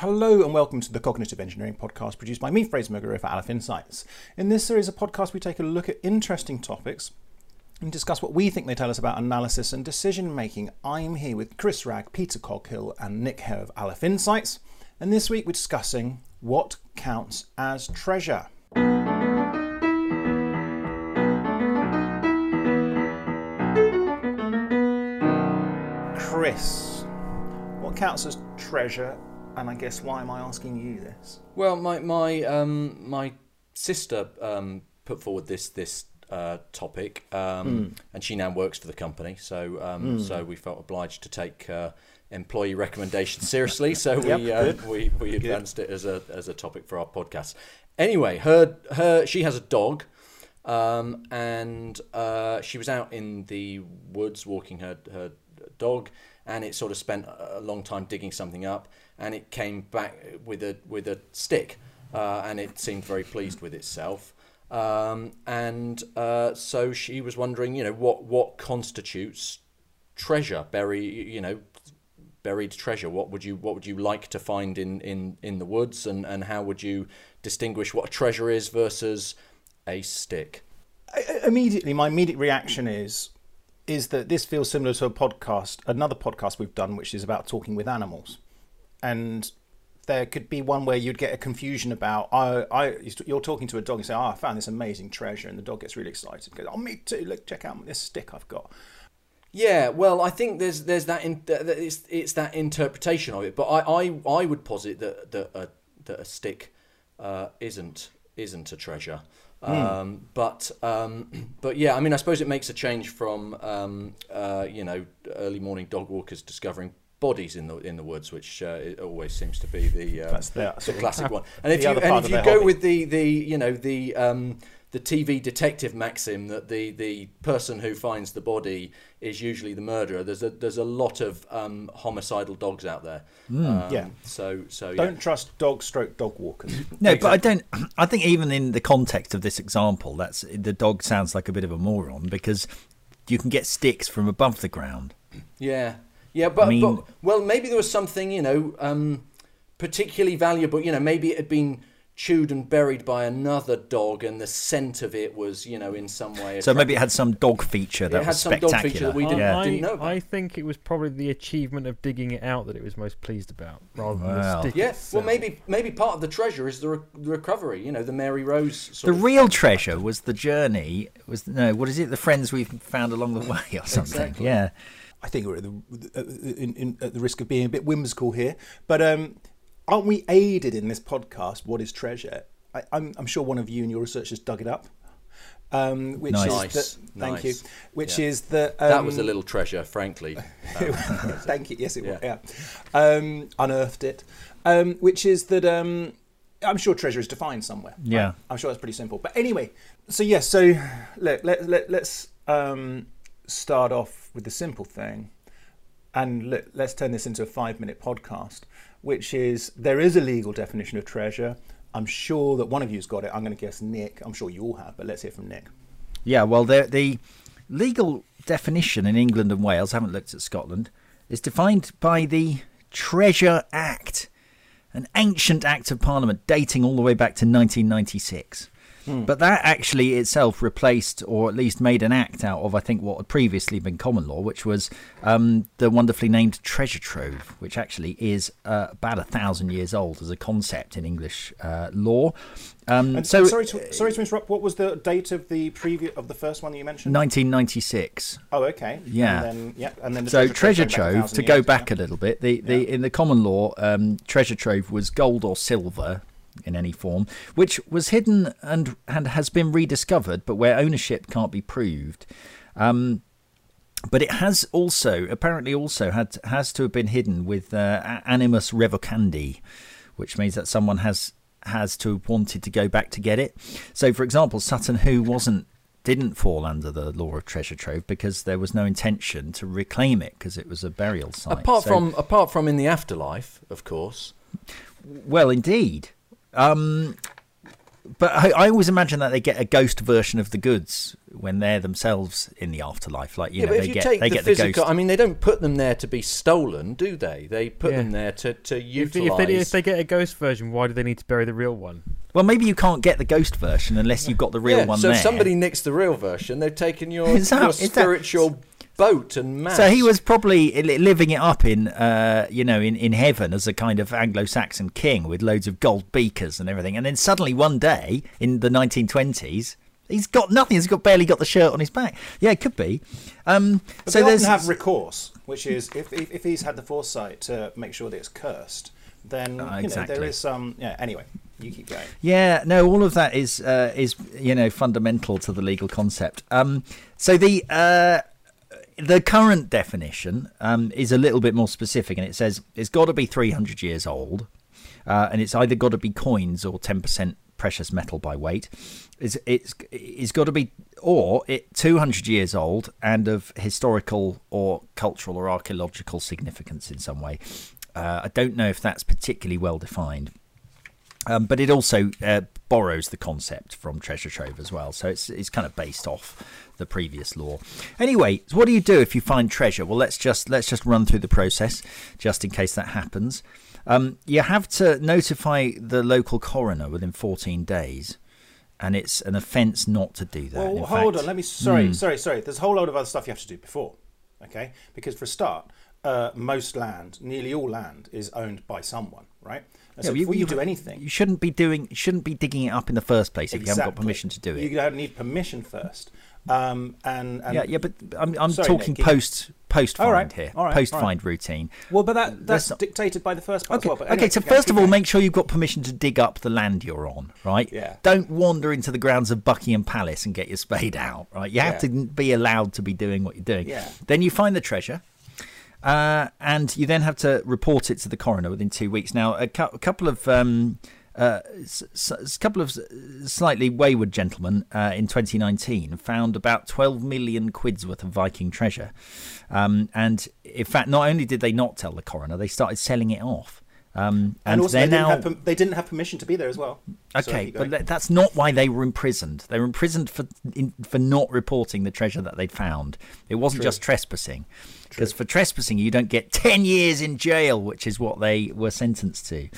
Hello and welcome to the Cognitive Engineering Podcast produced by me, Fraser McGrew for Aleph Insights. In this series of podcasts, we take a look at interesting topics and discuss what we think they tell us about analysis and decision making. I'm here with Chris Ragg, Peter Coghill, and Nick Hare of Aleph Insights, and this week we're discussing what counts as treasure. Chris, what counts as treasure and I guess why am I asking you this? Well, my my um, my sister um, put forward this this uh, topic, um, mm. and she now works for the company. So um, mm. so we felt obliged to take uh, employee recommendations seriously. So we yep, uh, we we advanced good. it as a as a topic for our podcast. Anyway, her her she has a dog. Um, and uh, she was out in the woods walking her her dog, and it sort of spent a long time digging something up and it came back with a with a stick, uh, and it seemed very pleased with itself. Um, and uh, so she was wondering, you know, what what constitutes treasure, bury, you know, buried treasure. What would you what would you like to find in in in the woods, and and how would you distinguish what a treasure is versus a stick? Immediately, my immediate reaction is is that this feels similar to a podcast, another podcast we've done, which is about talking with animals and there could be one where you'd get a confusion about I, I you're talking to a dog and say oh I found this amazing treasure and the dog gets really excited goes oh me too look check out this stick I've got yeah well I think there's there's that in, it's, it's that interpretation of it but I I, I would posit that that a, that a stick uh, isn't isn't a treasure mm. um, but um, but yeah I mean I suppose it makes a change from um, uh, you know early morning dog walkers discovering bodies in the in the woods, which uh, it always seems to be the uh, the, the, classic one. And if you and if you go hobby. with the the you know the um, the TV detective maxim that the the person who finds the body is usually the murderer. There's a there's a lot of um, homicidal dogs out there. Mm, um, yeah. So so don't trust dog stroke dog walkers. no, exactly. but I don't. I think even in the context of this example, that's the dog sounds like a bit of a moron because you can get sticks from above the ground. Yeah, yeah, but, I mean, but well, maybe there was something you know um, particularly valuable. You know, maybe it had been chewed and buried by another dog, and the scent of it was, you know, in some way. Attractive. So maybe it had some dog feature that it was spectacular. Dog feature that we didn't, yeah. didn't know about. I think it was probably the achievement of digging it out that it was most pleased about, rather than the stick. Yeah, itself. well, maybe maybe part of the treasure is the, re- the recovery. You know, the Mary Rose. the real treasure was the journey. Was no, what is it? The friends we've found along the way, or something. Exactly. Yeah. I think we're at the, in, in, at the risk of being a bit whimsical here, but um, aren't we aided in this podcast? What is treasure? I, am I'm, I'm sure one of you in your research has dug it up. Um, which nice. is that, thank you. Which yeah. is that um, that was a little treasure, frankly. Um, thank you. Yes, it yeah. was. Yeah, um, unearthed it. Um, which is that um, I'm sure treasure is defined somewhere. Yeah, right? I'm sure that's pretty simple. But anyway, so yes, so look, let, let, let's um, start off with the simple thing and let, let's turn this into a five minute podcast, which is there is a legal definition of treasure. I'm sure that one of you's got it. I'm going to guess Nick. I'm sure you all have, but let's hear from Nick. Yeah, well, the, the legal definition in England and Wales, I haven't looked at Scotland, is defined by the Treasure Act, an ancient act of Parliament dating all the way back to 1996. Hmm. But that actually itself replaced, or at least made an act out of, I think, what had previously been common law, which was um, the wonderfully named treasure trove, which actually is uh, about a thousand years old as a concept in English uh, law. Um, so, sorry to, sorry to interrupt. What was the date of the previous of the first one that you mentioned? 1996. Oh, okay. Yeah. And then, yeah, and then the so treasure, treasure trove. To go back yeah. a little bit, the, the yeah. in the common law, um, treasure trove was gold or silver in any form, which was hidden and, and has been rediscovered, but where ownership can't be proved. Um, but it has also apparently also had has to have been hidden with uh, animus revocandi, which means that someone has has to have wanted to go back to get it. So, for example, Sutton Hoo wasn't didn't fall under the law of treasure trove because there was no intention to reclaim it because it was a burial site. Apart so, from apart from in the afterlife, of course. Well, indeed. Um, but I, I always imagine that they get a ghost version of the goods when they're themselves in the afterlife. Like you yeah, know, but if they you get take they the get physical, the ghost. I mean, they don't put them there to be stolen, do they? They put Yeah. them there to to If, utilize. if, they, if they get a ghost version, why do they need to bury the real one? Well, maybe you can't get the ghost version unless you've got the real yeah, one so there. if somebody nicks the real version, they've taken your, that- your is that- spiritual boat and mask. So he was probably living it up in, uh, you know, in, in heaven as a kind of Anglo-Saxon king with loads of gold beakers and everything. And then suddenly one day in the 1920s, he's got nothing. He's got barely got the shirt on his back. Yeah, it could be. Um, so they there's have recourse, which is if, if, if he's had the foresight to make sure that it's cursed, then Uh, you know, exactly. there is some. Yeah. Anyway, you keep going. Yeah, no, all of that is uh, is you know fundamental to the legal concept. Um, so the uh, the current definition um, is a little bit more specific, and it says it's got to be 300 years old, uh, and it's either got to be coins or 10% precious metal by weight. It's it's it's got to be or it 200 years old and of historical or cultural or archaeological significance in some way. Uh, I don't know if that's particularly well defined. Um, but it also uh, borrows the concept from treasure trove as well, so it's it's kind of based off the previous law. Anyway, so what do you do if you find treasure? Well, let's just let's just run through the process, just in case that happens. Um, you have to notify the local coroner within 14 days, and it's an offence not to do that. Well, hold fact- on. Let me. Sorry, Hmm. sorry, sorry. There's a whole load of other stuff you have to do before. Okay, because for a start, uh, most land, nearly all land, is owned by someone, right? And so Yeah, before you, do anything, you shouldn't be doing, you shouldn't be digging it up in the first place if you haven't got permission to do it. You don't need permission first. Um, and, and yeah, yeah, but I'm, I'm Sorry, talking Nick, post post find right, here, right, post find routine. well, but that that's not- dictated by the first part Okay, well. But okay. So first of all, make sure you've got permission to dig up the land you're on, right? Yeah. Don't wander into the grounds of Buckingham Palace and get your spade out, right? You have Yeah. to be allowed to be doing what you're doing. Yeah. Then you find the treasure. Uh, and you then have to report it to the coroner within two weeks. Now, a, cou- a couple of um, a couple of slightly wayward gentlemen uh, in 2019 found about 12 million quid's worth of Viking treasure. Um, and in fact, not only did they not tell the coroner, they started selling it off. Um, And, and also, they're they didn't, now have, per- they didn't have permission to be there as well. Okay, but that's not why they were imprisoned. They were imprisoned for in, for not reporting the treasure that they'd found. It wasn't just trespassing, because for trespassing you don't get ten years in jail, which is what they were sentenced to.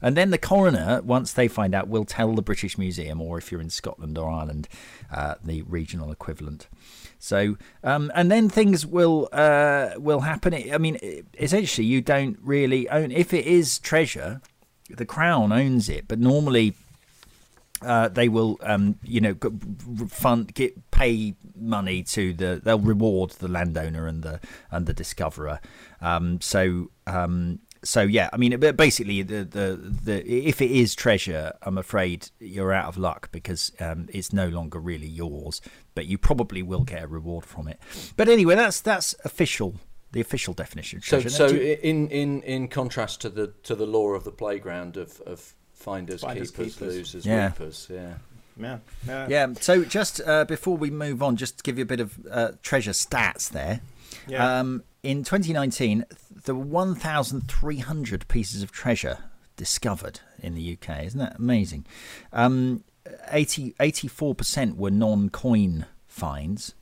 And then the coroner, once they find out, will tell the British Museum, or if you're in Scotland or Ireland, uh, the regional equivalent. So, um, and then things will uh, will happen. I mean, essentially, you don't really own if it is treasure. The crown owns it, but normally uh, they will, um, you know, fund get pay money to the. They'll reward the landowner and the and the discoverer. Um, so. Um, so yeah, I mean, but basically, the, the the if it is treasure, I'm afraid you're out of luck because um, it's no longer really yours. But you probably will get a reward from it. But anyway, that's that's official, the official definition of So, treasure. so in, in, in contrast to the to the law of the playground of, of finders, Finders, keepers, keepers. losers, Yeah. reapers, yeah. yeah, yeah, Yeah. So just uh, before we move on, just to give you a bit of uh, treasure stats there. Yeah. Um, in 2019, there were 1,300 pieces of treasure discovered in the UK. Isn't that amazing? Um, 80, 84% were non-coin finds.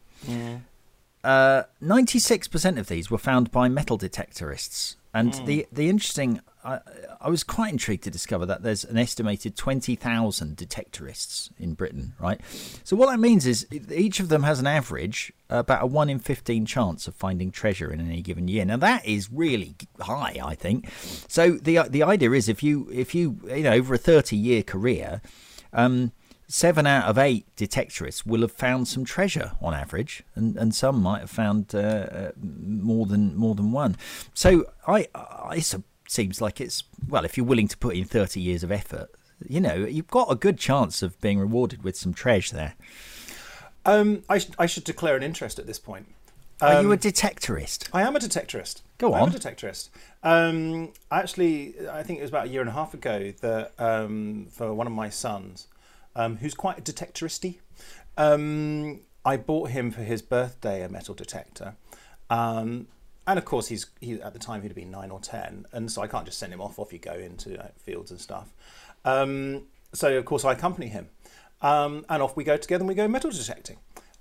Uh, 96% of these were found by metal detectorists. And the, the interesting, I, I was quite intrigued to discover that there's an estimated 20,000 detectorists in Britain, right? So what that means is each of them has an average, about a 1 in 15 chance of finding treasure in any given year. Now that is really high, I think. So the the idea is if you if you you know over a 30 year career, um, seven out of eight detectorists will have found some treasure on average, and, and some might have found uh, uh, more than more than one. So I, I it seems like it's well, if you're willing to put in thirty years of effort, you know, you've got a good chance of being rewarded with some treasure there. Um, I, sh- I should declare an interest at this point. Are you a Um, detectorist? I am a detectorist. Go on. I'm a detectorist. Um, actually, I think it was about a year and a half ago that um, for one of my sons, um, who's quite a detectoristy, um, I bought him for his birthday a metal detector. And of course, he's he, at the time he'd have been nine or ten, and so I can't just send him off. Off you go into like, fields and stuff. Um, so of course I accompany him, um, and off we go together and we go metal detecting.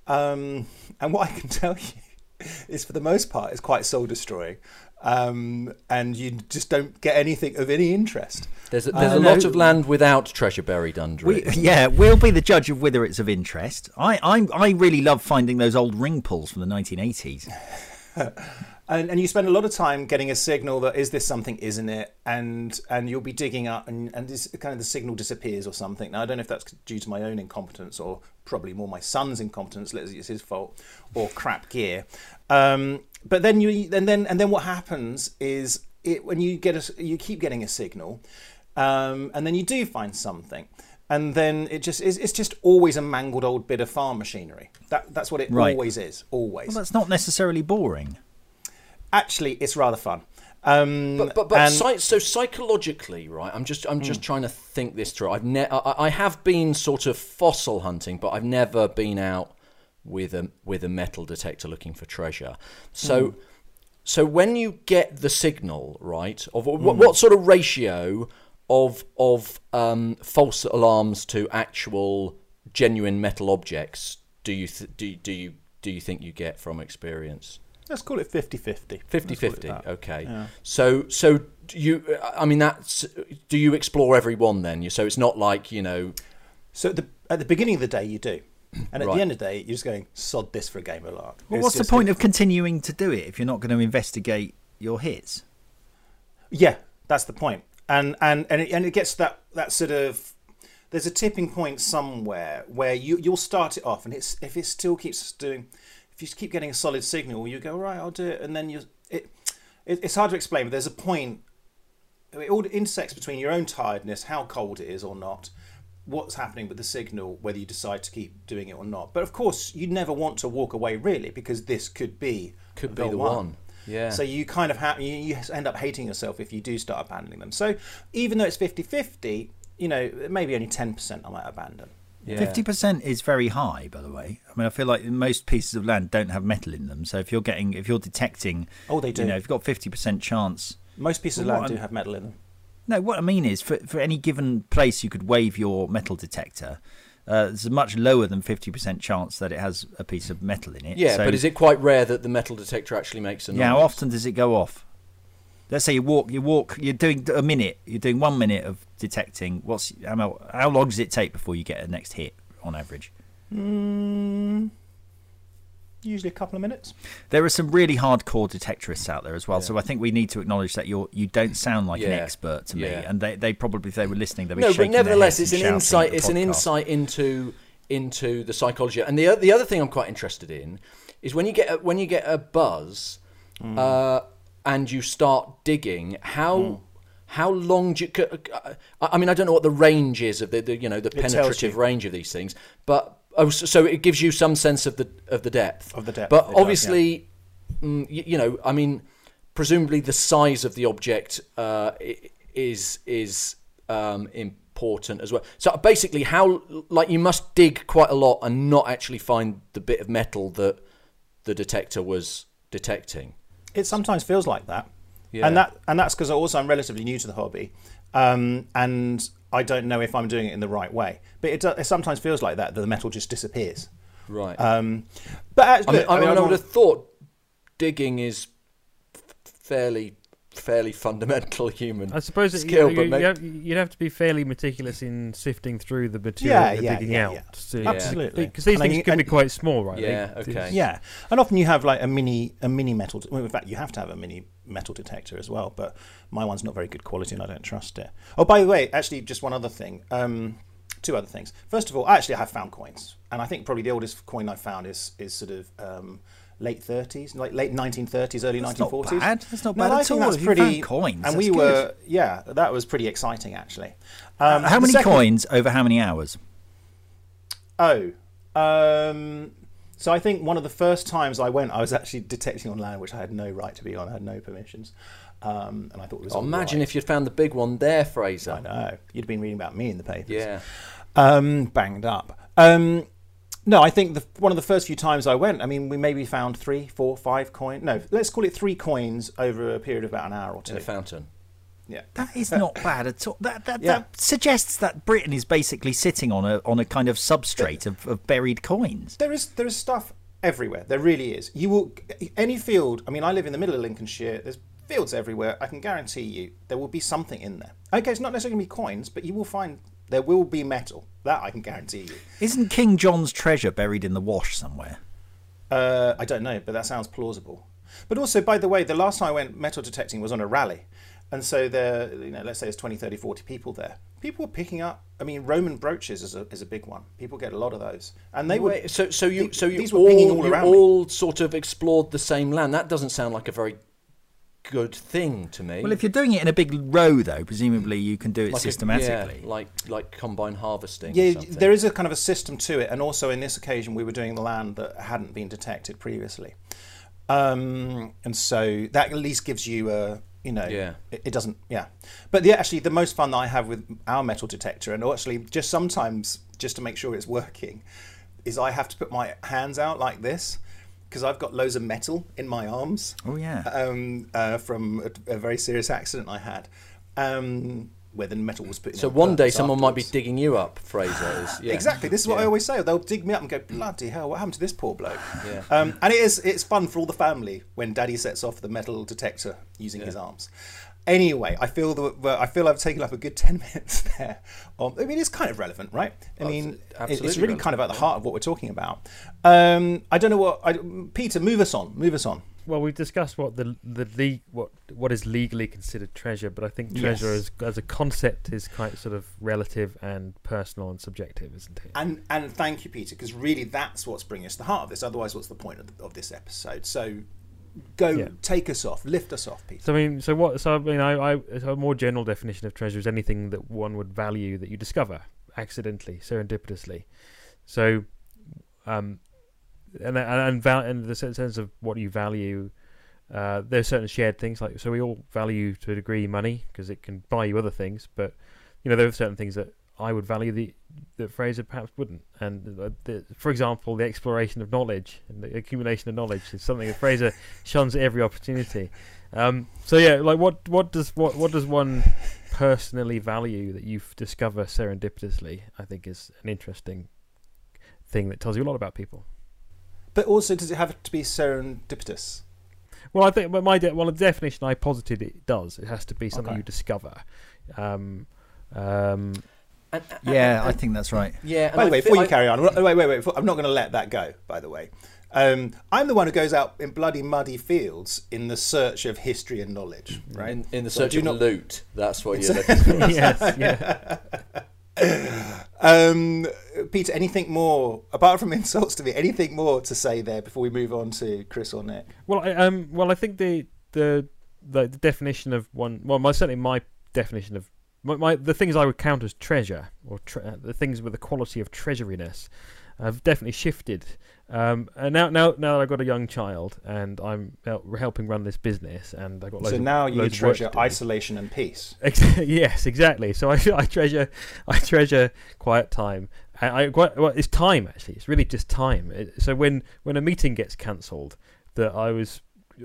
Um, and what I can tell you is, for the most part, it's quite soul destroying, um, and you just don't get anything of any interest. There's a, there's Uh, a lot no. of land without treasure buried under We, it. yeah, we'll be the judge of whether it's of interest. I, I, I really love finding those old ring pulls from the 1980s. and, and you spend a lot of time getting a signal that is this something, isn't it? And and you'll be digging up, and and this kind of the signal disappears or something. Now I don't know if that's due to my own incompetence or probably more my son's incompetence. Let's it's his fault or crap gear. Um, but then you and then and then what happens is it when you get a you keep getting a signal, um, and then you do find something. And then it just is. It's just always a mangled old bit of farm machinery. That that's what it Right. always is. Always. Well, that's not necessarily boring. Actually, it's rather fun. Um, But but, but and- psy- so psychologically, right? I'm just I'm Hmm. just trying to think this through. I've ne- I, I have been sort of fossil hunting, but I've never been out with a with a metal detector looking for treasure. So Hmm. so when you get the signal, right? Of Hmm. what, what sort of ratio of of um, false alarms to actual genuine metal objects do you th- do do you do you think you get from experience? Let's call it 50-50. 50 Let's call it 50 okay Yeah. so so do you i mean that's do you explore every one then so it's not like you know So at the, at the beginning of the day, you do. And at Right. the end of the day, you're just going, sod this for a game of lark. Well, It's what's the point a- of continuing to do it if you're not going to investigate your hits? Yeah, that's the point. And, and, and, it, and it gets that, that sort of... There's a tipping point somewhere where you, you'll start it off, and it's if it still keeps doing... If you keep getting a solid signal, you go, right, I'll do it. And then you... It, it, it's hard to explain, but there's a point it all intersects between your own tiredness, how cold it is or not, what's happening with the signal, whether you decide to keep doing it or not. But of course, you'd never want to walk away really because this could be could be goal the one, yeah So you kind of have you, you end up hating yourself if you do start abandoning them. So even though it's 50-50, you know, maybe only 10% I might abandon. Yeah. Fifty percent is very high, by the way. I mean, I feel like most pieces of land don't have metal in them. So if you're getting, if you're detecting, Oh, they do. you know, if you've got fifty percent chance. Most pieces of land do I'm- have metal in them. No, what I mean is, for for any given place you could wave your metal detector, uh, there's a much lower than fifty percent chance that it has a piece of metal in it. yeah So- but is it quite rare that the metal detector actually makes a noise Yeah, how often does it go off? Let's say you walk, you walk, you're doing a minute, you're doing one minute of detecting. What's how, how long does it take before you get a next hit on average? Mm, usually a couple of minutes. There are some really hardcore detectorists out there as well, so I think we need to acknowledge that you're you don't sound like an expert to me, Yeah. and they, they probably if they were listening, they'd be no but shaking their nevertheless heads it's an insight at the it's an insight into into the psychology and the the other thing i'm quite interested in is when you get a, when you get a buzz Hmm. uh, and you start digging how how long do you uh, I mean I don't know what the range is of the, the you know the tells penetrative range of these things but oh so, it gives you some sense of the of the depth Of the depth, but it does, yeah. obviously mm, you, you know I mean presumably the size of the object uh, is is um, important as well. So basically, how like you must dig quite a lot and not actually find the bit of metal that the detector was detecting. It sometimes feels like that, Yeah. and that and that's because also I'm relatively new to the hobby, um, and I don't know if I'm doing it in the right way. But it, it sometimes feels like that that the metal just disappears. Right. Um, but I actually, mean, I, mean, I don't would have thought digging is fairly fairly fundamental human I suppose that skill, you, but you, maybe- you have, you'd have to be fairly meticulous in sifting through the material Yeah, you're yeah, digging yeah, out. yeah. to- Absolutely. Because these And things you- can be quite small, right? Yeah, They- okay. Yeah, and often you have like a mini a mini metal. Well, in fact, you have to have a mini metal detector as well. But my one's not very good quality, and I don't trust it. Oh, by the way, actually, just one other thing. Um, two other things. First of all, actually, I have found coins, and I think probably the oldest coin I've found is is sort of. Um, Late thirties, like late nineteen thirties, early That's nineteen not bad. That's not bad at all. That's If you pretty found coins, and that's we good. were, yeah, that was pretty exciting actually. Um, how many second- coins over how many hours? Oh, um, so I think one of the first times I went, I was actually detecting on land, which I had no right to be on. I had no permissions, um, and I thought it was. Oh, imagine right. if you'd found the big one there, Fraser. I know you'd been reading about me in the papers. Yeah. um, banged up. Um, no, I think the, one of the first few times I went, I mean, we maybe found three, four, five coins. No, let's call it three coins over a period of about an hour or two. In a fountain. Yeah. That is not bad at all. That that, Yeah. that suggests that Britain is basically sitting on a on a kind of substrate of, of buried coins. There is there is stuff everywhere. There really is. You will any field. I mean, I live in the middle of Lincolnshire. There's fields everywhere. I can guarantee you there will be something in there. Okay, it's not necessarily going to be coins, but you will find there will be metal. That I can guarantee you. Isn't King John's treasure buried in the wash somewhere? Uh, I don't know, but that sounds plausible. But also, by the way, the last time I went metal detecting was on a rally. And so there, you know, let's say there's 20, 30, 40 people there. People were picking up, I mean, Roman brooches is a, is a big one. People get a lot of those. And they would. Wait, so so you the- so you these were all, all you around me. all sort of explored the same land. That doesn't sound like a very good thing to me. Well, if you're doing it in a big row, though, presumably you can do it like a- systematically. yeah, like like combine harvesting. or Yeah, something. there is a kind of a system to it, and also in this occasion we were doing the land that hadn't been detected previously, um, and so that at least gives you a you know Yeah. it, it doesn't yeah, but the actually the most fun that I have with our metal detector, and actually just sometimes just to make sure it's working, is I have to put my hands out like this because I've got loads of metal in my arms oh yeah. um, uh, from a, a very serious accident I had. Um, where the metal was put in So one day purpose someone might be digging you up, Fraser. Is, yeah. Exactly. This is what I always say. They'll dig me up and go, bloody hell, what happened to this poor bloke? Yeah. Um, and it is it's fun for all the family when Daddy sets off the metal detector using his arms. Anyway, I feel that well, I feel I've taken up a good ten minutes there. On, I mean, it's kind of relevant, right? I Well, mean, it's it's absolutely really kind of at the heart of what we're talking about. Um, I don't know what I, Peter. Move us on. Move us on. Well, we've discussed what the the le- what what is legally considered treasure, but I think treasure Yes. as as a concept is quite sort of relative and personal and subjective, isn't it? And and thank you, Peter, because really that's what's bringing us to the heart of this. Otherwise, what's the point of, of this episode? So, go Yeah. take us off, lift us off, Peter. So I mean, so what? So I mean, I, I so a more general definition of treasure is anything that one would value that you discover accidentally, serendipitously. So, um, and and and, the sense of what you value. Uh, are certain shared things like so we all value to a degree money because it can buy you other things, but you know there are certain things that I would value the that Fraser perhaps wouldn't. And uh, the, for example, the exploration of knowledge and the accumulation of knowledge is something that Fraser shuns at every opportunity. Um, so yeah, like what what does what what does one personally value that you discover serendipitously? I think is an interesting thing that tells you a lot about people. But also, does it have to be serendipitous? Well, I think, but my de- well, the definition I posited it does. It has to be something Okay. you discover. Um, um, And- and- Yeah, and- I think that's right. yeah. By the I way, feel before you like- carry on, wait, wait, wait, wait. I'm not going to let that go. By the way, um, I'm the one who goes out in bloody muddy fields in the search of history and knowledge. Right? in, in the So search do of not- loot, that's what you're looking for. yes, yeah. Um, Peter, anything more apart from insults to me? Anything more to say there before we move on to Chris or Nick? Well, I, um, well, I think the the the, the definition of one, well, my certainly my definition of my, my the things I would count as treasure or tre- uh, the things with the quality of treasuriness have definitely shifted. Um, and now, now, now that I've got a young child and I'm helping run this business, and I've got loads So of, now you of work treasure isolation and peace. Yes, exactly. So I, I treasure, I treasure quiet time. I quite well, it's time actually. It's really just time. It, so when when a meeting gets cancelled that I was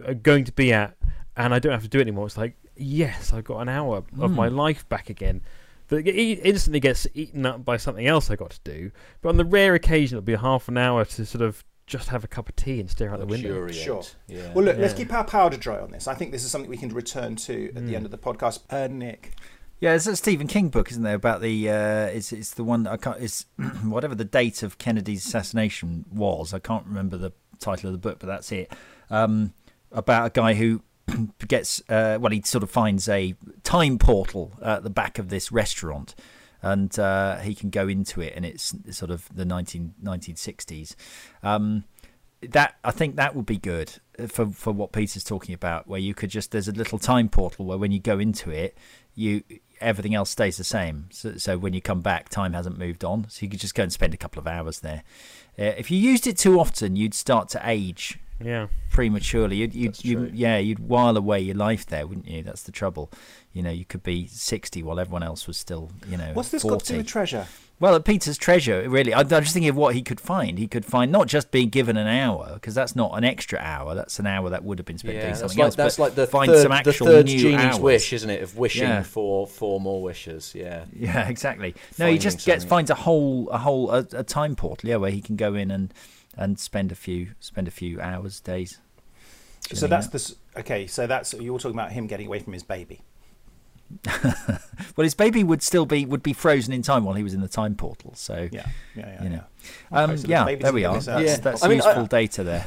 uh, going to be at, and I don't have to do it anymore, it's like yes, I've got an hour of my Mm. life back again. That e- instantly gets eaten up by something else I got to do. But on the rare occasion, it'll be half an hour to sort of just have a cup of tea and stare out the window. Sure. Yeah. Well, look, let's keep our powder dry on this. I think this is something we can return to at Mm. the end of the podcast. Uh, Nick. Yeah, it's a Stephen King book, isn't there? About the uh, it's it's the one that I can't. It's whatever the date of Kennedy's assassination was. I can't remember the title of the book, but that's it. Um, about a guy who gets uh, well, he sort of finds a time portal at the back of this restaurant, and uh, he can go into it, and it's sort of the 19, 1960s. Um, that I think that would be good for for what Peter's talking about, where you could just there's a little time portal where when you go into it, you everything else stays the same. So, so when you come back, time hasn't moved on, so you could just go and spend a couple of hours there. Uh, if you used it too often, you'd start to age Yeah. prematurely. You'd, you'd, you, true. yeah, you'd while away your life there, wouldn't you? That's the trouble. You know, you could be 60 while everyone else was still, you know, What's this 40. got to do with treasure? Well, at Peter's treasure, really, I- I'm just thinking of what he could find. He could find not just being given an hour, because that's not an extra hour. That's an hour that would have been spent Yeah, doing that's something like else. that's like the find third, some the third new genie's hours. wish, isn't it? Of wishing Yeah. for four more wishes. Yeah. Yeah, exactly. No, he Finding just gets something. finds a whole a whole a, a time portal, yeah, where he can go in and and spend a few spend a few hours, days. So that's out. this. Okay, so that's you were talking about him getting away from his baby. well, his baby would still be would be frozen in time while he was in the time portal. So Yeah, yeah, yeah. you know, yeah. um, Okay, so the yeah, baby's there we are. That's, Yeah. that's I mean, useful I- data there.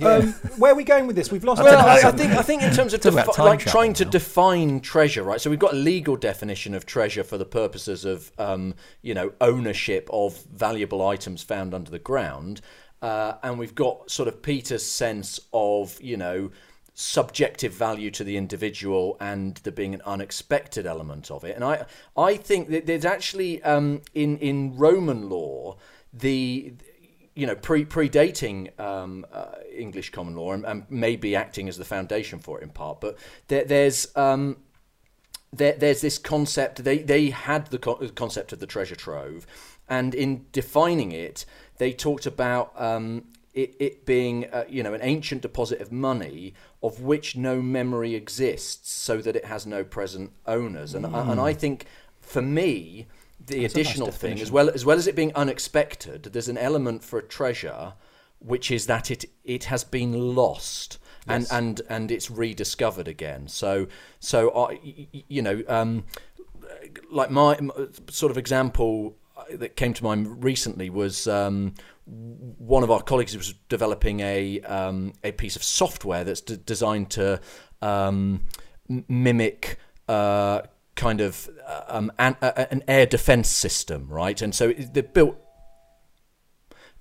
Um, where are we going with this? We've lost. I don't our know, Well, I. I think I think in terms of defi- like trying to now. define treasure, right? So we've got a legal definition of treasure for the purposes of um, you know ownership of valuable items found under the ground, uh, and we've got sort of Peter's sense of you know subjective value to the individual and there being an unexpected element of it. And I I think that there's actually um, in in Roman law the you know, pre predating um, uh, English common law and, and maybe acting as the foundation for it in part. But there, there's um, there, there's this concept. They they had the co- concept of the treasure trove, and in defining it, they talked about um, it, it being uh, you know an ancient deposit of money of which no memory exists, so that it has no present owners. And and I think for me. The That's a nice additional thing, as well as well as it being unexpected, there's an element for a treasure, which is that it it has been lost and Yes. and and it's rediscovered again. So so I you know um, like my sort of example that came to mind recently was um, one of our colleagues was developing a um, a piece of software that's d- designed to um, mimic. Uh, kind of uh, um, an, uh, an air defense system, right? And so they've built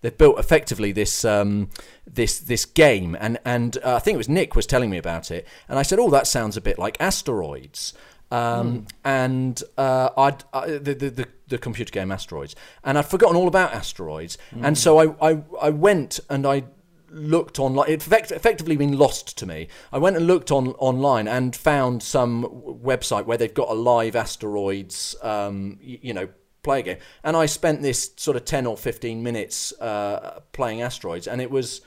they've built effectively this um, this this game, and and uh, I think it was Nick was telling me about it, and I said, "Oh, that sounds a bit like asteroids." Um, And uh, I'd uh, the, the the the computer game asteroids, and I'd forgotten all about asteroids, and so I, I I went and I looked online. It effect- effectively been lost to me. I went and looked on online and found some website where they've got a live asteroids, um, y- you know, play game. And I spent this sort of ten or fifteen minutes uh, playing asteroids, and it was.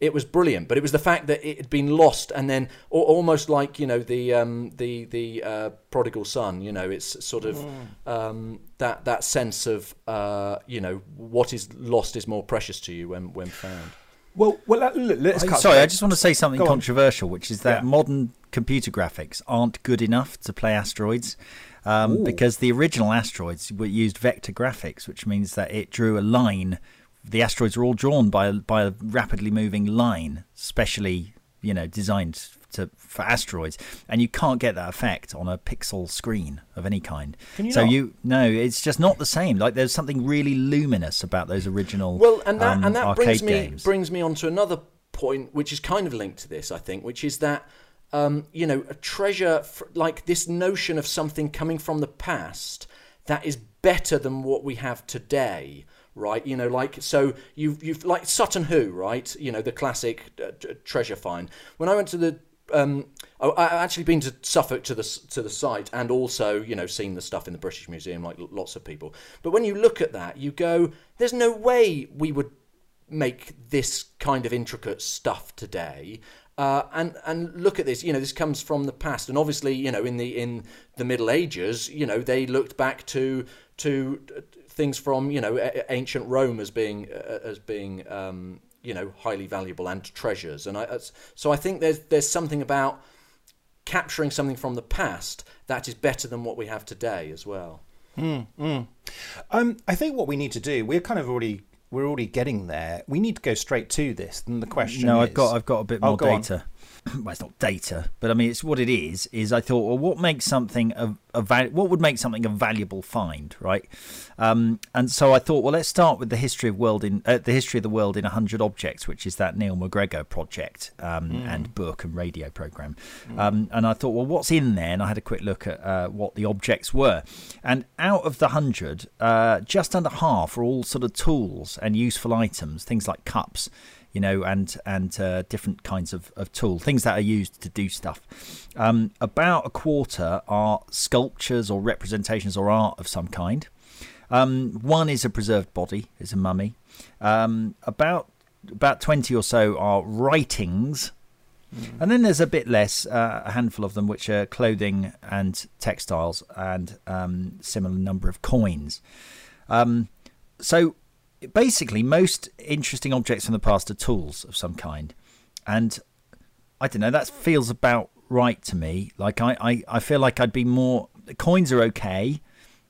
It was brilliant, but it was the fact that it had been lost, and then al- almost like you know the um, the the uh, prodigal son. You know, it's sort of um, that that sense of uh, you know what is lost is more precious to you when when found. Well, well, let- let- let's I- cut. Sorry, I just want to say something Go on. controversial, which is that Yeah. modern computer graphics aren't good enough to play asteroids. Um, because the original asteroids were used vector graphics, which means that it drew a line. The asteroids are all drawn by a, by a rapidly moving line, specially you know designed to for asteroids, and you can't get that effect on a pixel screen of any kind. Can you so not? you no, it's just not the same. Like there's something really luminous about those original Well, and that um, and that brings me games. brings me on to another point, which is kind of linked to this, I think, which is that um, you know a treasure, f- like this notion of something coming from the past that is better than what we have today. Right, you know, like so you've you've like Sutton Hoo, right? You know the classic uh, treasure find. When I went to the um, I, I've actually been to Suffolk to the to the site, and also you know seen the stuff in the British Museum, like lots of people. But when you look at that, you go, "There's no way we would make this kind of intricate stuff today." Uh, and and look at this, you know, this comes from the past, and obviously, you know, in the in the Middle Ages, you know, they looked back to to uh, things from you know a- a- ancient Rome as being uh, as being um, you know highly valuable and treasures, and I so I think there's there's something about capturing something from the past that is better than what we have today as well. Um, I think what we need to do, we're kind of already we're already getting there. We need to go straight to this. And the question No, is, I've got I've got a bit Oh, more go on. well, it's not data, but I mean, it's what it is. Is I thought, well, what makes something a, a val- what would make something a valuable find, right? Um, and so I thought, well, let's start with the history of world in uh, the history of the world in hundred objects, which is that Neil MacGregor project um, and book and radio program. Um, and I thought, well, what's in there? And I had a quick look at uh, what the objects were. And out of the hundred, uh, just under half are all sort of tools and useful items, things like cups you know, and and uh, different kinds of, of tool, things that are used to do stuff. Um, about a quarter are sculptures or representations or art of some kind. Um, one is a preserved body, is a mummy. Um, about about twenty or so are writings, mm. and then there's a bit less, uh, a handful of them, which are clothing and textiles, and um, similar number of coins. Um, so basically, most interesting objects from the past are tools of some kind, and I don't know. That feels about right to me. Like I, I, I feel like I'd be more. Coins are okay,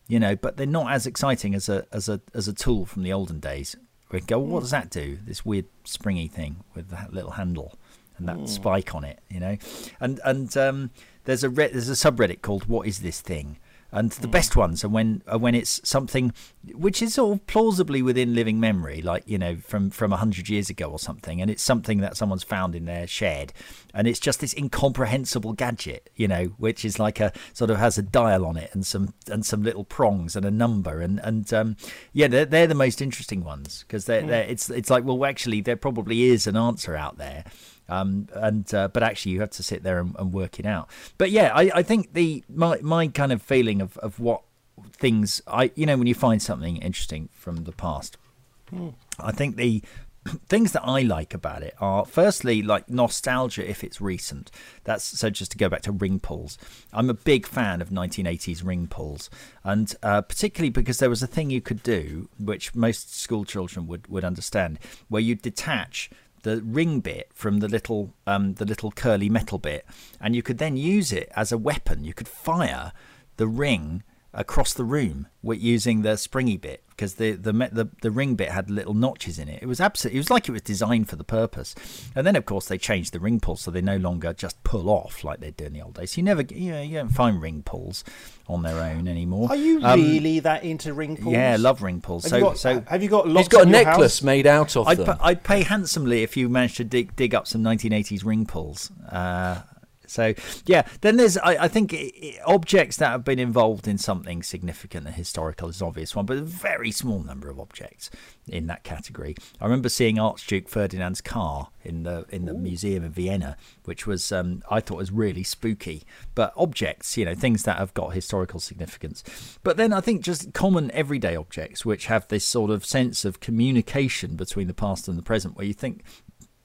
you know, but they're not as exciting as a as a as a tool from the olden days. We go, well, what does that do? This weird springy thing with that little handle and that mm. spike on it, you know. And and um, there's a re- there's a subreddit called "What is this thing?" And the mm. best ones are when are when it's something which is sort of plausibly within living memory, like you know from from a hundred years ago or something, and it's something that someone's found in their shed, and it's just this incomprehensible gadget, you know, which is like a sort of has a dial on it and some and some little prongs and a number, and and um, yeah, they're they're the most interesting ones because they're, mm. they're it's it's like well actually there probably is an answer out there um, and uh, but actually, you have to sit there and, and work it out. But yeah, I, I think the my my kind of feeling of, of what things I you know when you find something interesting from the past, mm. I think the things that I like about it are firstly like nostalgia if it's recent. That's so just to go back to ring pulls. I'm a big fan of 1980s ring pulls, and uh, particularly because there was a thing you could do which most school children would would understand, where you detach the ring bit from the little um, the little curly metal bit, and you could then use it as a weapon. You could fire the ring across the room with using the springy bit because the, the the the ring bit had little notches in it. It was absolutely it was like it was designed for the purpose. And then of course they changed the ring pull so they no longer just pull off like they did in the old days. You never you know, you don't find ring pulls on their own anymore. Are you um, really that into ring pulls? Yeah, love ring pulls. Have so got, so have you got lots? He's got a necklace house? made out of I'd, them. pa- I'd pay handsomely if you managed to dig dig up some 1980s ring pulls. Uh, so yeah, then there's I, I think it, objects that have been involved in something significant and historical is an obvious one, but a very small number of objects in that category. I remember seeing Archduke Ferdinand's car in the in the Ooh. museum in Vienna, which was um, I thought was really spooky. But objects, you know, things that have got historical significance. But then I think just common everyday objects, which have this sort of sense of communication between the past and the present, where you think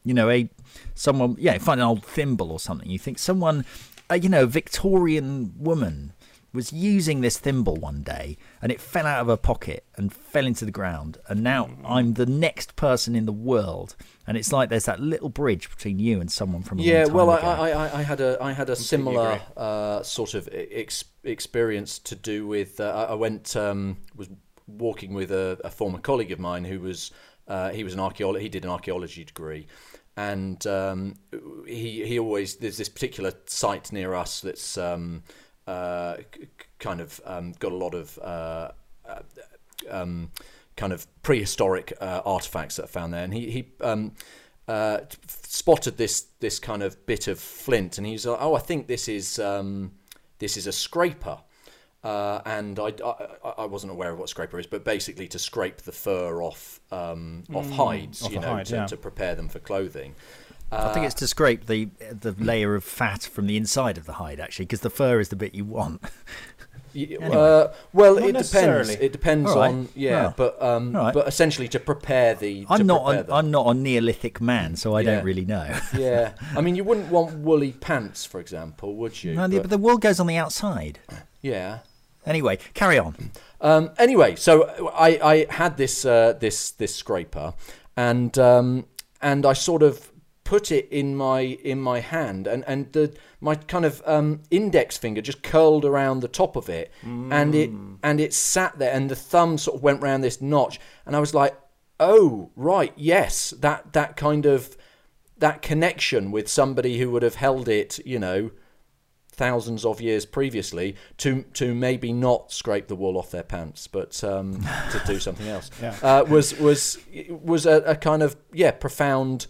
you know, a someone, yeah, find an old thimble or something. You think someone, a, you know, a Victorian woman was using this thimble one day and it fell out of her pocket and fell into the ground. And now I'm the next person in the world. And it's like there's that little bridge between you and someone from a yeah. well, I, I, I, had a I had a similar uh, sort of ex- experience to do with. Uh, I went um, was walking with a, a, former colleague of mine who was uh, he was an archaeologist. He did an archaeology degree, and um, he he always there's this particular site near us that's um, uh, kind of um, got a lot of uh, uh, um, kind of prehistoric uh, artifacts that are found there, and he he. Um, uh, spotted this this kind of bit of flint, and he's like, "Oh, I think this is um, this is a scraper." Uh, and I, I, I, wasn't aware of what scraper is, but basically to scrape the fur off um, off mm, hides, off you know, hide, to, yeah. to, prepare them for clothing. Uh, I think it's to scrape the the layer of fat from the inside of the hide, actually, because the fur is the bit you want. anyway. uh, well, it depends. It depends right. on yeah, but um, right. but essentially to prepare the. I'm not prepare I'm not a Neolithic man, so I yeah. don't really know. yeah, I mean, you wouldn't want woolly pants, for example, would you? No, but, but the wool goes on the outside. Yeah. Anyway, carry on. Um, anyway, so I, I had this uh, this this scraper, and um, and I sort of put it in my in my hand, and and the my kind of um, index finger just curled around the top of it, mm. and it and it sat there, and the thumb sort of went around this notch, and I was like, oh right, yes, that that kind of that connection with somebody who would have held it, you know thousands of years previously to to maybe not scrape the wool off their pants, but um, to do something else. yeah. uh, was was was a, a, kind of yeah profound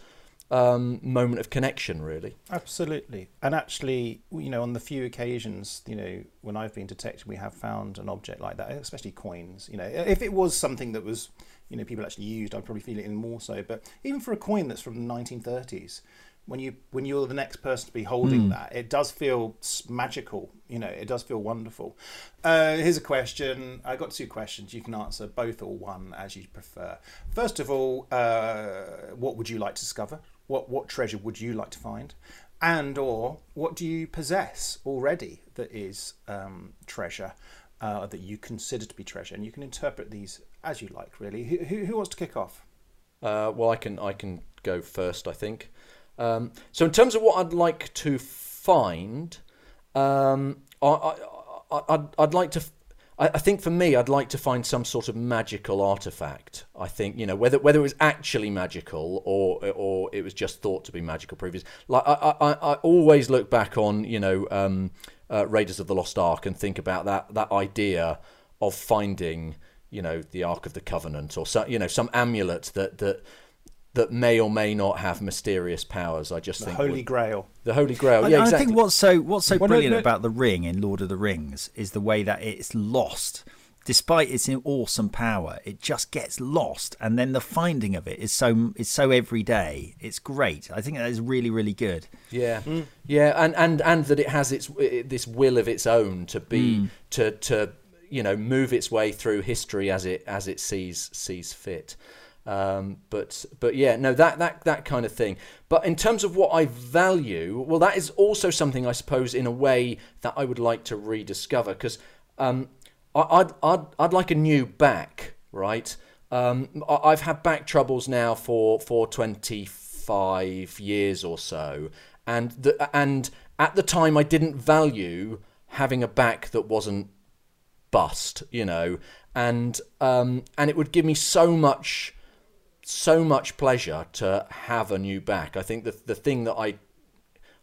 um, moment of connection, really. Absolutely. And actually, you know, on the few occasions, you know, when I've been detected, we have found an object like that, especially coins. You know, if it was something that was, you know, people actually used, I'd probably feel it in more so. But even for a coin that's from the 1930s, when you when you're the next person to be holding mm. that, it does feel magical. You know, it does feel wonderful. Uh, here's a question. I got two questions. You can answer both or one as you prefer. First of all, uh, what would you like to discover? What what treasure would you like to find? And or what do you possess already that is um, treasure uh, that you consider to be treasure? And you can interpret these as you like. Really, who, who, who wants to kick off? Uh, well, I can I can go first. I think. Um, so in terms of what I'd like to find, um, I, I'd like to. I, think for me, I'd like to find some sort of magical artifact. I think you know whether whether it was actually magical or or it was just thought to be magical previous. Like I I, I always look back on you know um, uh, Raiders of the Lost Ark and think about that that idea of finding you know the Ark of the Covenant or some you know some amulet that that that may or may not have mysterious powers. I just think the think Holy would, Grail. The Holy Grail. Yeah, exactly. I think what's so what's so well, brilliant no, no. about the Ring in Lord of the Rings is the way that it's lost. Despite its awesome power, it just gets lost, and then the finding of it is so is so everyday. It's great. I think that is really really good. Yeah, mm. yeah, and and and that it has its this will of its own to be mm. to to you know move its way through history as it as it sees sees fit. Um, but but yeah, no, that that that kind of thing. But in terms of what I value, well, that is also something I suppose in a way that I would like to rediscover because um, I'd I'd I'd like a new back, right? Um, I've had back troubles now for for twenty five years or so, and the, and at the time I didn't value having a back that wasn't bust, you know, and um, and it would give me so much so much pleasure to have a new back. I think the the thing that I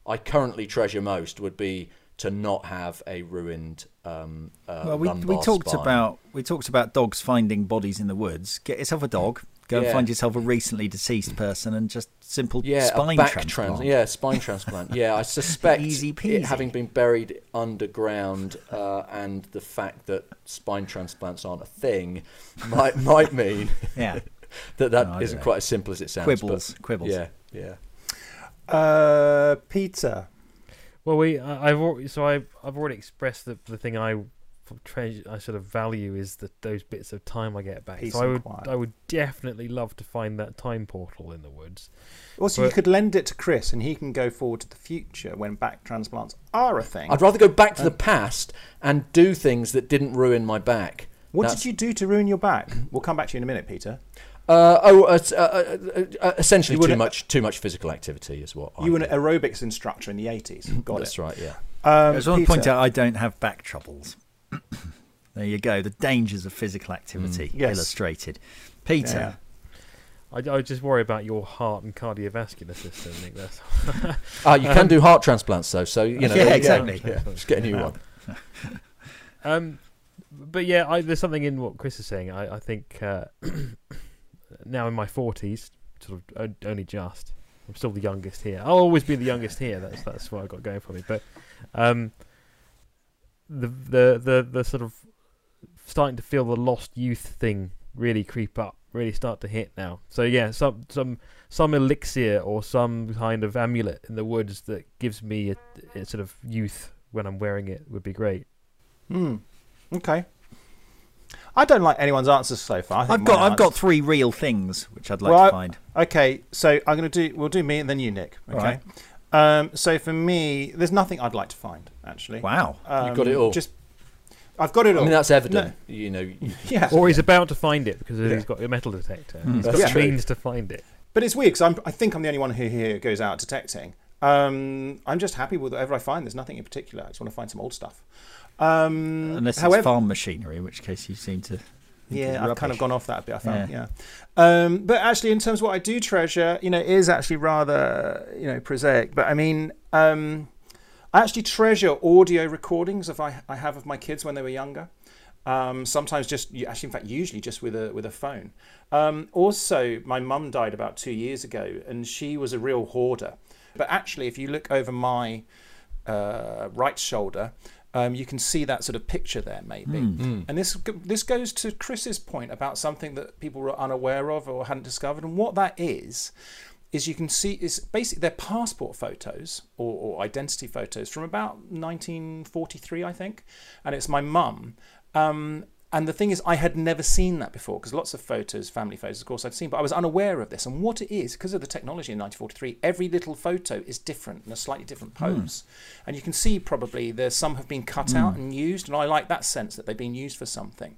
I currently treasure most would be to not have a ruined. Um, uh, well, we we talked spine. about we talked about dogs finding bodies in the woods. Get yourself a dog. Go yeah. and find yourself a recently deceased person and just simple yeah, spine transplant. Trans- yeah, spine transplant. Yeah, I suspect Easy peasy. having been buried underground uh, and the fact that spine transplants aren't a thing might might mean yeah that that no, not quite as simple as it sounds. Quibbles, but, quibbles. Yeah, yeah. Uh, Peter. Well, we I've already, so I've I've already expressed the the thing I treasure I sort of value is that those bits of time I get back. Peace so I would quiet. I would definitely love to find that time portal in the woods. Also, but, you could lend it to Chris, and he can go forward to the future when back transplants are a thing. I'd rather go back to um, the past and do things that didn't ruin my back. What That's, did you do to ruin your back? We'll come back to you in a minute, Peter. Uh, oh, uh, uh, uh essentially too much too much physical activity is what. You I were an aerobics instructor in the eighties. Got That's it. right. Yeah. Um, I just want to point out I don't have back troubles. there you go. The dangers of physical activity mm. yes. illustrated. Peter. Yeah. I, I, just worry about your heart and cardiovascular system. Nick. That's ah, you can um, do heart transplants though, so you know. Yeah, exactly. Yeah. Just get a new one. um, but yeah, I, there's something in what Chris is saying. I, I think uh, now in my forties, sort of only just. I'm still the youngest here. I'll always be the youngest here. That's that's what I got going for me. But um, the the the the sort of starting to feel the lost youth thing really creep up, really start to hit now. So yeah, some some some elixir or some kind of amulet in the woods that gives me a, a sort of youth when I'm wearing it would be great. Hmm. Okay. I don't like anyone's answers so far. I've got I've got three real things which I'd like well, to find. Okay, so I'm going to do. We'll do me and then you, Nick. Okay. Right. Um, so for me, there's nothing I'd like to find actually. Wow, um, you've got it all. Just I've got it all. I mean, that's evident. No. You know. yeah. Or he's about to find it because yeah. he's got a metal detector. Mm. He's got yeah. means to find it. But it's weird because I think I'm the only one who here goes out detecting. Um, I'm just happy with whatever I find. There's nothing in particular. I just want to find some old stuff. Um, Unless however, it's farm machinery, in which case you seem to. Yeah, I've kind of gone off that a bit. I found, yeah. yeah. Um, but actually, in terms of what I do treasure, you know, is actually rather, you know, prosaic. But I mean, um, I actually treasure audio recordings of I, I have of my kids when they were younger. Um, sometimes just actually, in fact, usually just with a with a phone. Um, also, my mum died about two years ago, and she was a real hoarder. But actually, if you look over my uh, right shoulder, um, you can see that sort of picture there, maybe. Hmm. And this this goes to Chris's point about something that people were unaware of or hadn't discovered, and what that is is you can see is basically they're passport photos or, or identity photos from about 1943, I think, and it's my mum. Um, and the thing is, I had never seen that before because lots of photos, family photos, of course, I'd seen, but I was unaware of this. And what it is, because of the technology in 1943, every little photo is different in a slightly different hmm. pose. And you can see probably there's some have been cut out hmm. and used, and I like that sense that they've been used for something.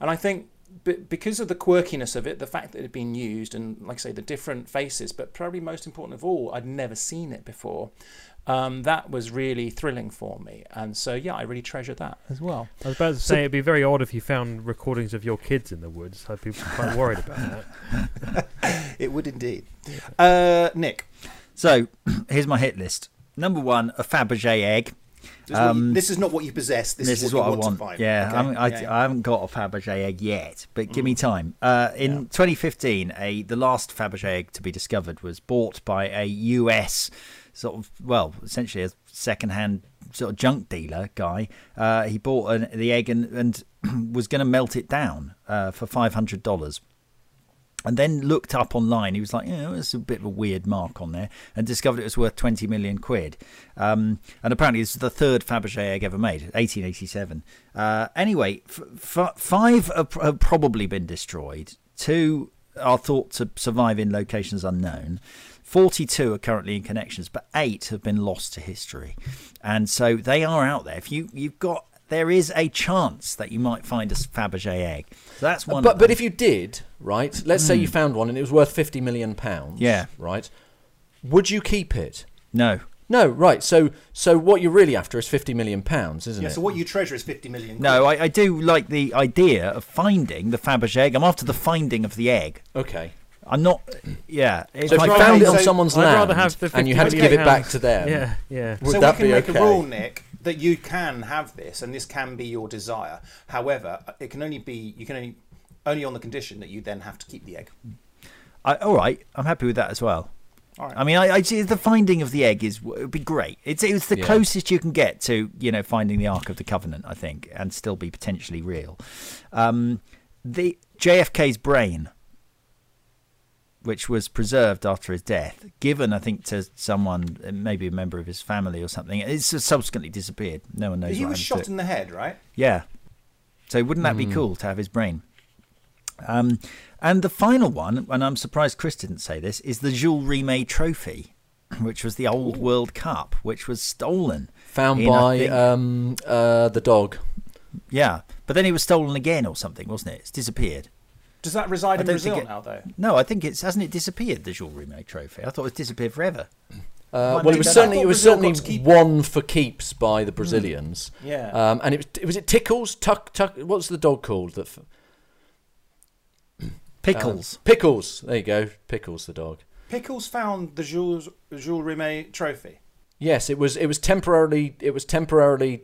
And I think b- because of the quirkiness of it, the fact that it had been used, and like I say, the different faces, but probably most important of all, I'd never seen it before. Um, that was really thrilling for me, and so yeah, I really treasure that as well. I was about to say it'd be very odd if you found recordings of your kids in the woods. I'd be quite worried about that. It would indeed. Uh, Nick, So here's my hit list. Number one, a Fabergé egg. this, is, you- Um, this is not what you possess. This, This, is, is what, what, you I want. to find. Yeah, Okay? I, haven't, I, Yeah, yeah. I haven't got a Fabergé egg yet, but give me time. Uh, in 2015, a the last Fabergé egg to be discovered was bought by a US sort of well, essentially a second-hand sort of junk dealer guy. Uh, he bought an, the egg and, and was going to melt it down uh, for five hundred dollars and then looked up online. He was like, "Yeah, there's a bit of a weird mark on there," and discovered it was worth twenty million quid. Um, and apparently, this is the third Fabergé egg ever made, 1887. Uh, anyway, f- f- five have, have probably been destroyed. Two are thought to survive in locations unknown. 42 are currently in connections, but eight have been lost to history. And so they are out there. If you, you've got, there is a chance that you might find a Fabergé egg. So that's one. But but if you did, right? Let's say you hmm. found one and it was worth fifty million pounds. Yeah. Right. Would you keep it? no, No. Right. So so what you're really after is fifty million pounds, isn't it? Yeah, it? so what you treasure is 50 million. No. I, I do like the idea of finding the Fabergé egg. I'm after the finding of the egg. okay. I'm not. Yeah. If So if I you found it so on someone's I'd land rather have the and you 50 had to give it back to them, Yeah, yeah. would so that we can be make okay? a rule, Nick, that you can have this, and this can be your desire. However, it can only be you can only only on the condition that you then have to keep the egg. I, all right, I'm happy with that as well. All right. I mean, I, I see the finding of the egg is would be great. It's it's the Yeah. closest you can get to you know finding the Ark of the Covenant, I think, and still be potentially real. Um, the JFK's brain, which was preserved after his death, given I think to someone, maybe a member of his family or something, it's subsequently disappeared. No one knows. he what was happened to shot in the head, right? Yeah. So wouldn't that be cool to have his brain? Um, and the final one, and I'm surprised Chris didn't say this, is the Jules Rimet Trophy, which was the old World Cup, which was stolen. found in, by think- um, uh, the dog. yeah, but then it was stolen again or something, wasn't it? It's disappeared. Does that reside in don't Brazil it- now, though? No, I think it's hasn't it disappeared the Jules Rimet Trophy. I thought it disappeared forever. Uh, Might well, it was certainly it was Brazil certainly got to keep it. one for keeps by the Brazilians. Yeah. Um, and it was was it Tickles Tuck Tuck. What's the dog called? That f- Pickles. Pickles. There you go. Pickles the dog. Pickles found the Jules Jules Rimet trophy. Yes, it was. It was temporarily. It was temporarily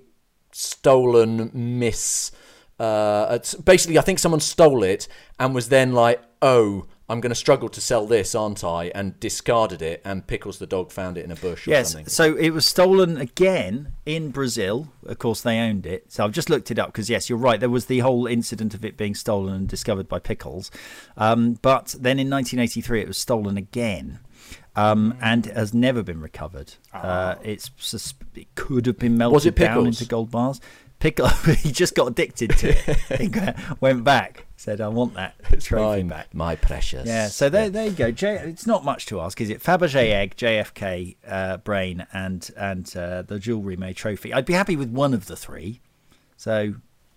stolen. Miss. Uh, it's basically, I think someone stole it and was then like, "Oh, I'm going to struggle to sell this, aren't I?" And discarded it. And Pickles the dog found it in a bush or Yes, something. so it was stolen again in Brazil. Of course, they owned it. So I've just looked it up because, yes, you're right. There was the whole incident of it being stolen and discovered by Pickles. Um, but then in 1983, it was stolen again. Um, and has never been recovered. Uh, it's it could have been melted Was it down into gold bars. Pickle, he just got addicted to it. he went back, said, "I want that trophy Mine, back." my precious. Yeah, so there, there you go. J, it's not much to ask, is it? Fabergé egg, JFK uh, brain, and and uh, the Jules Rimet trophy. I'd be happy with one of the three. So,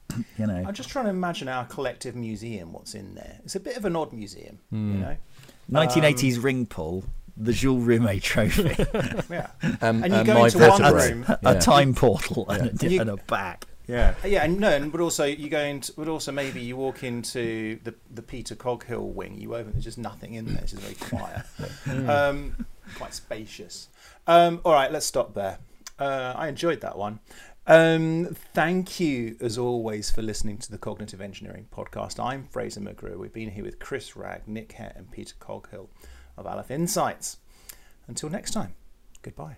you know, I'm just trying to imagine our collective museum. What's in there? It's a bit of an odd museum, you know. 1980s Um, ring pull, the Jules Rimet trophy, Yeah. Um, And you um, go my into one room. a Yeah. time portal, and, a, You- and a back. Yeah, yeah, and no, and but also you go into, but also maybe you walk into the the Peter Coghill wing. You open, there's just nothing in there. It's just very quiet, um, quite spacious. Um, all right, let's stop there. Uh, I enjoyed that one. Um, thank you, as always, for listening to the Cognitive Engineering Podcast. I'm Fraser McGrew. We've been here with Chris Ragg, Nick Hett, and Peter Coghill of Aleph Insights. Until next time, goodbye.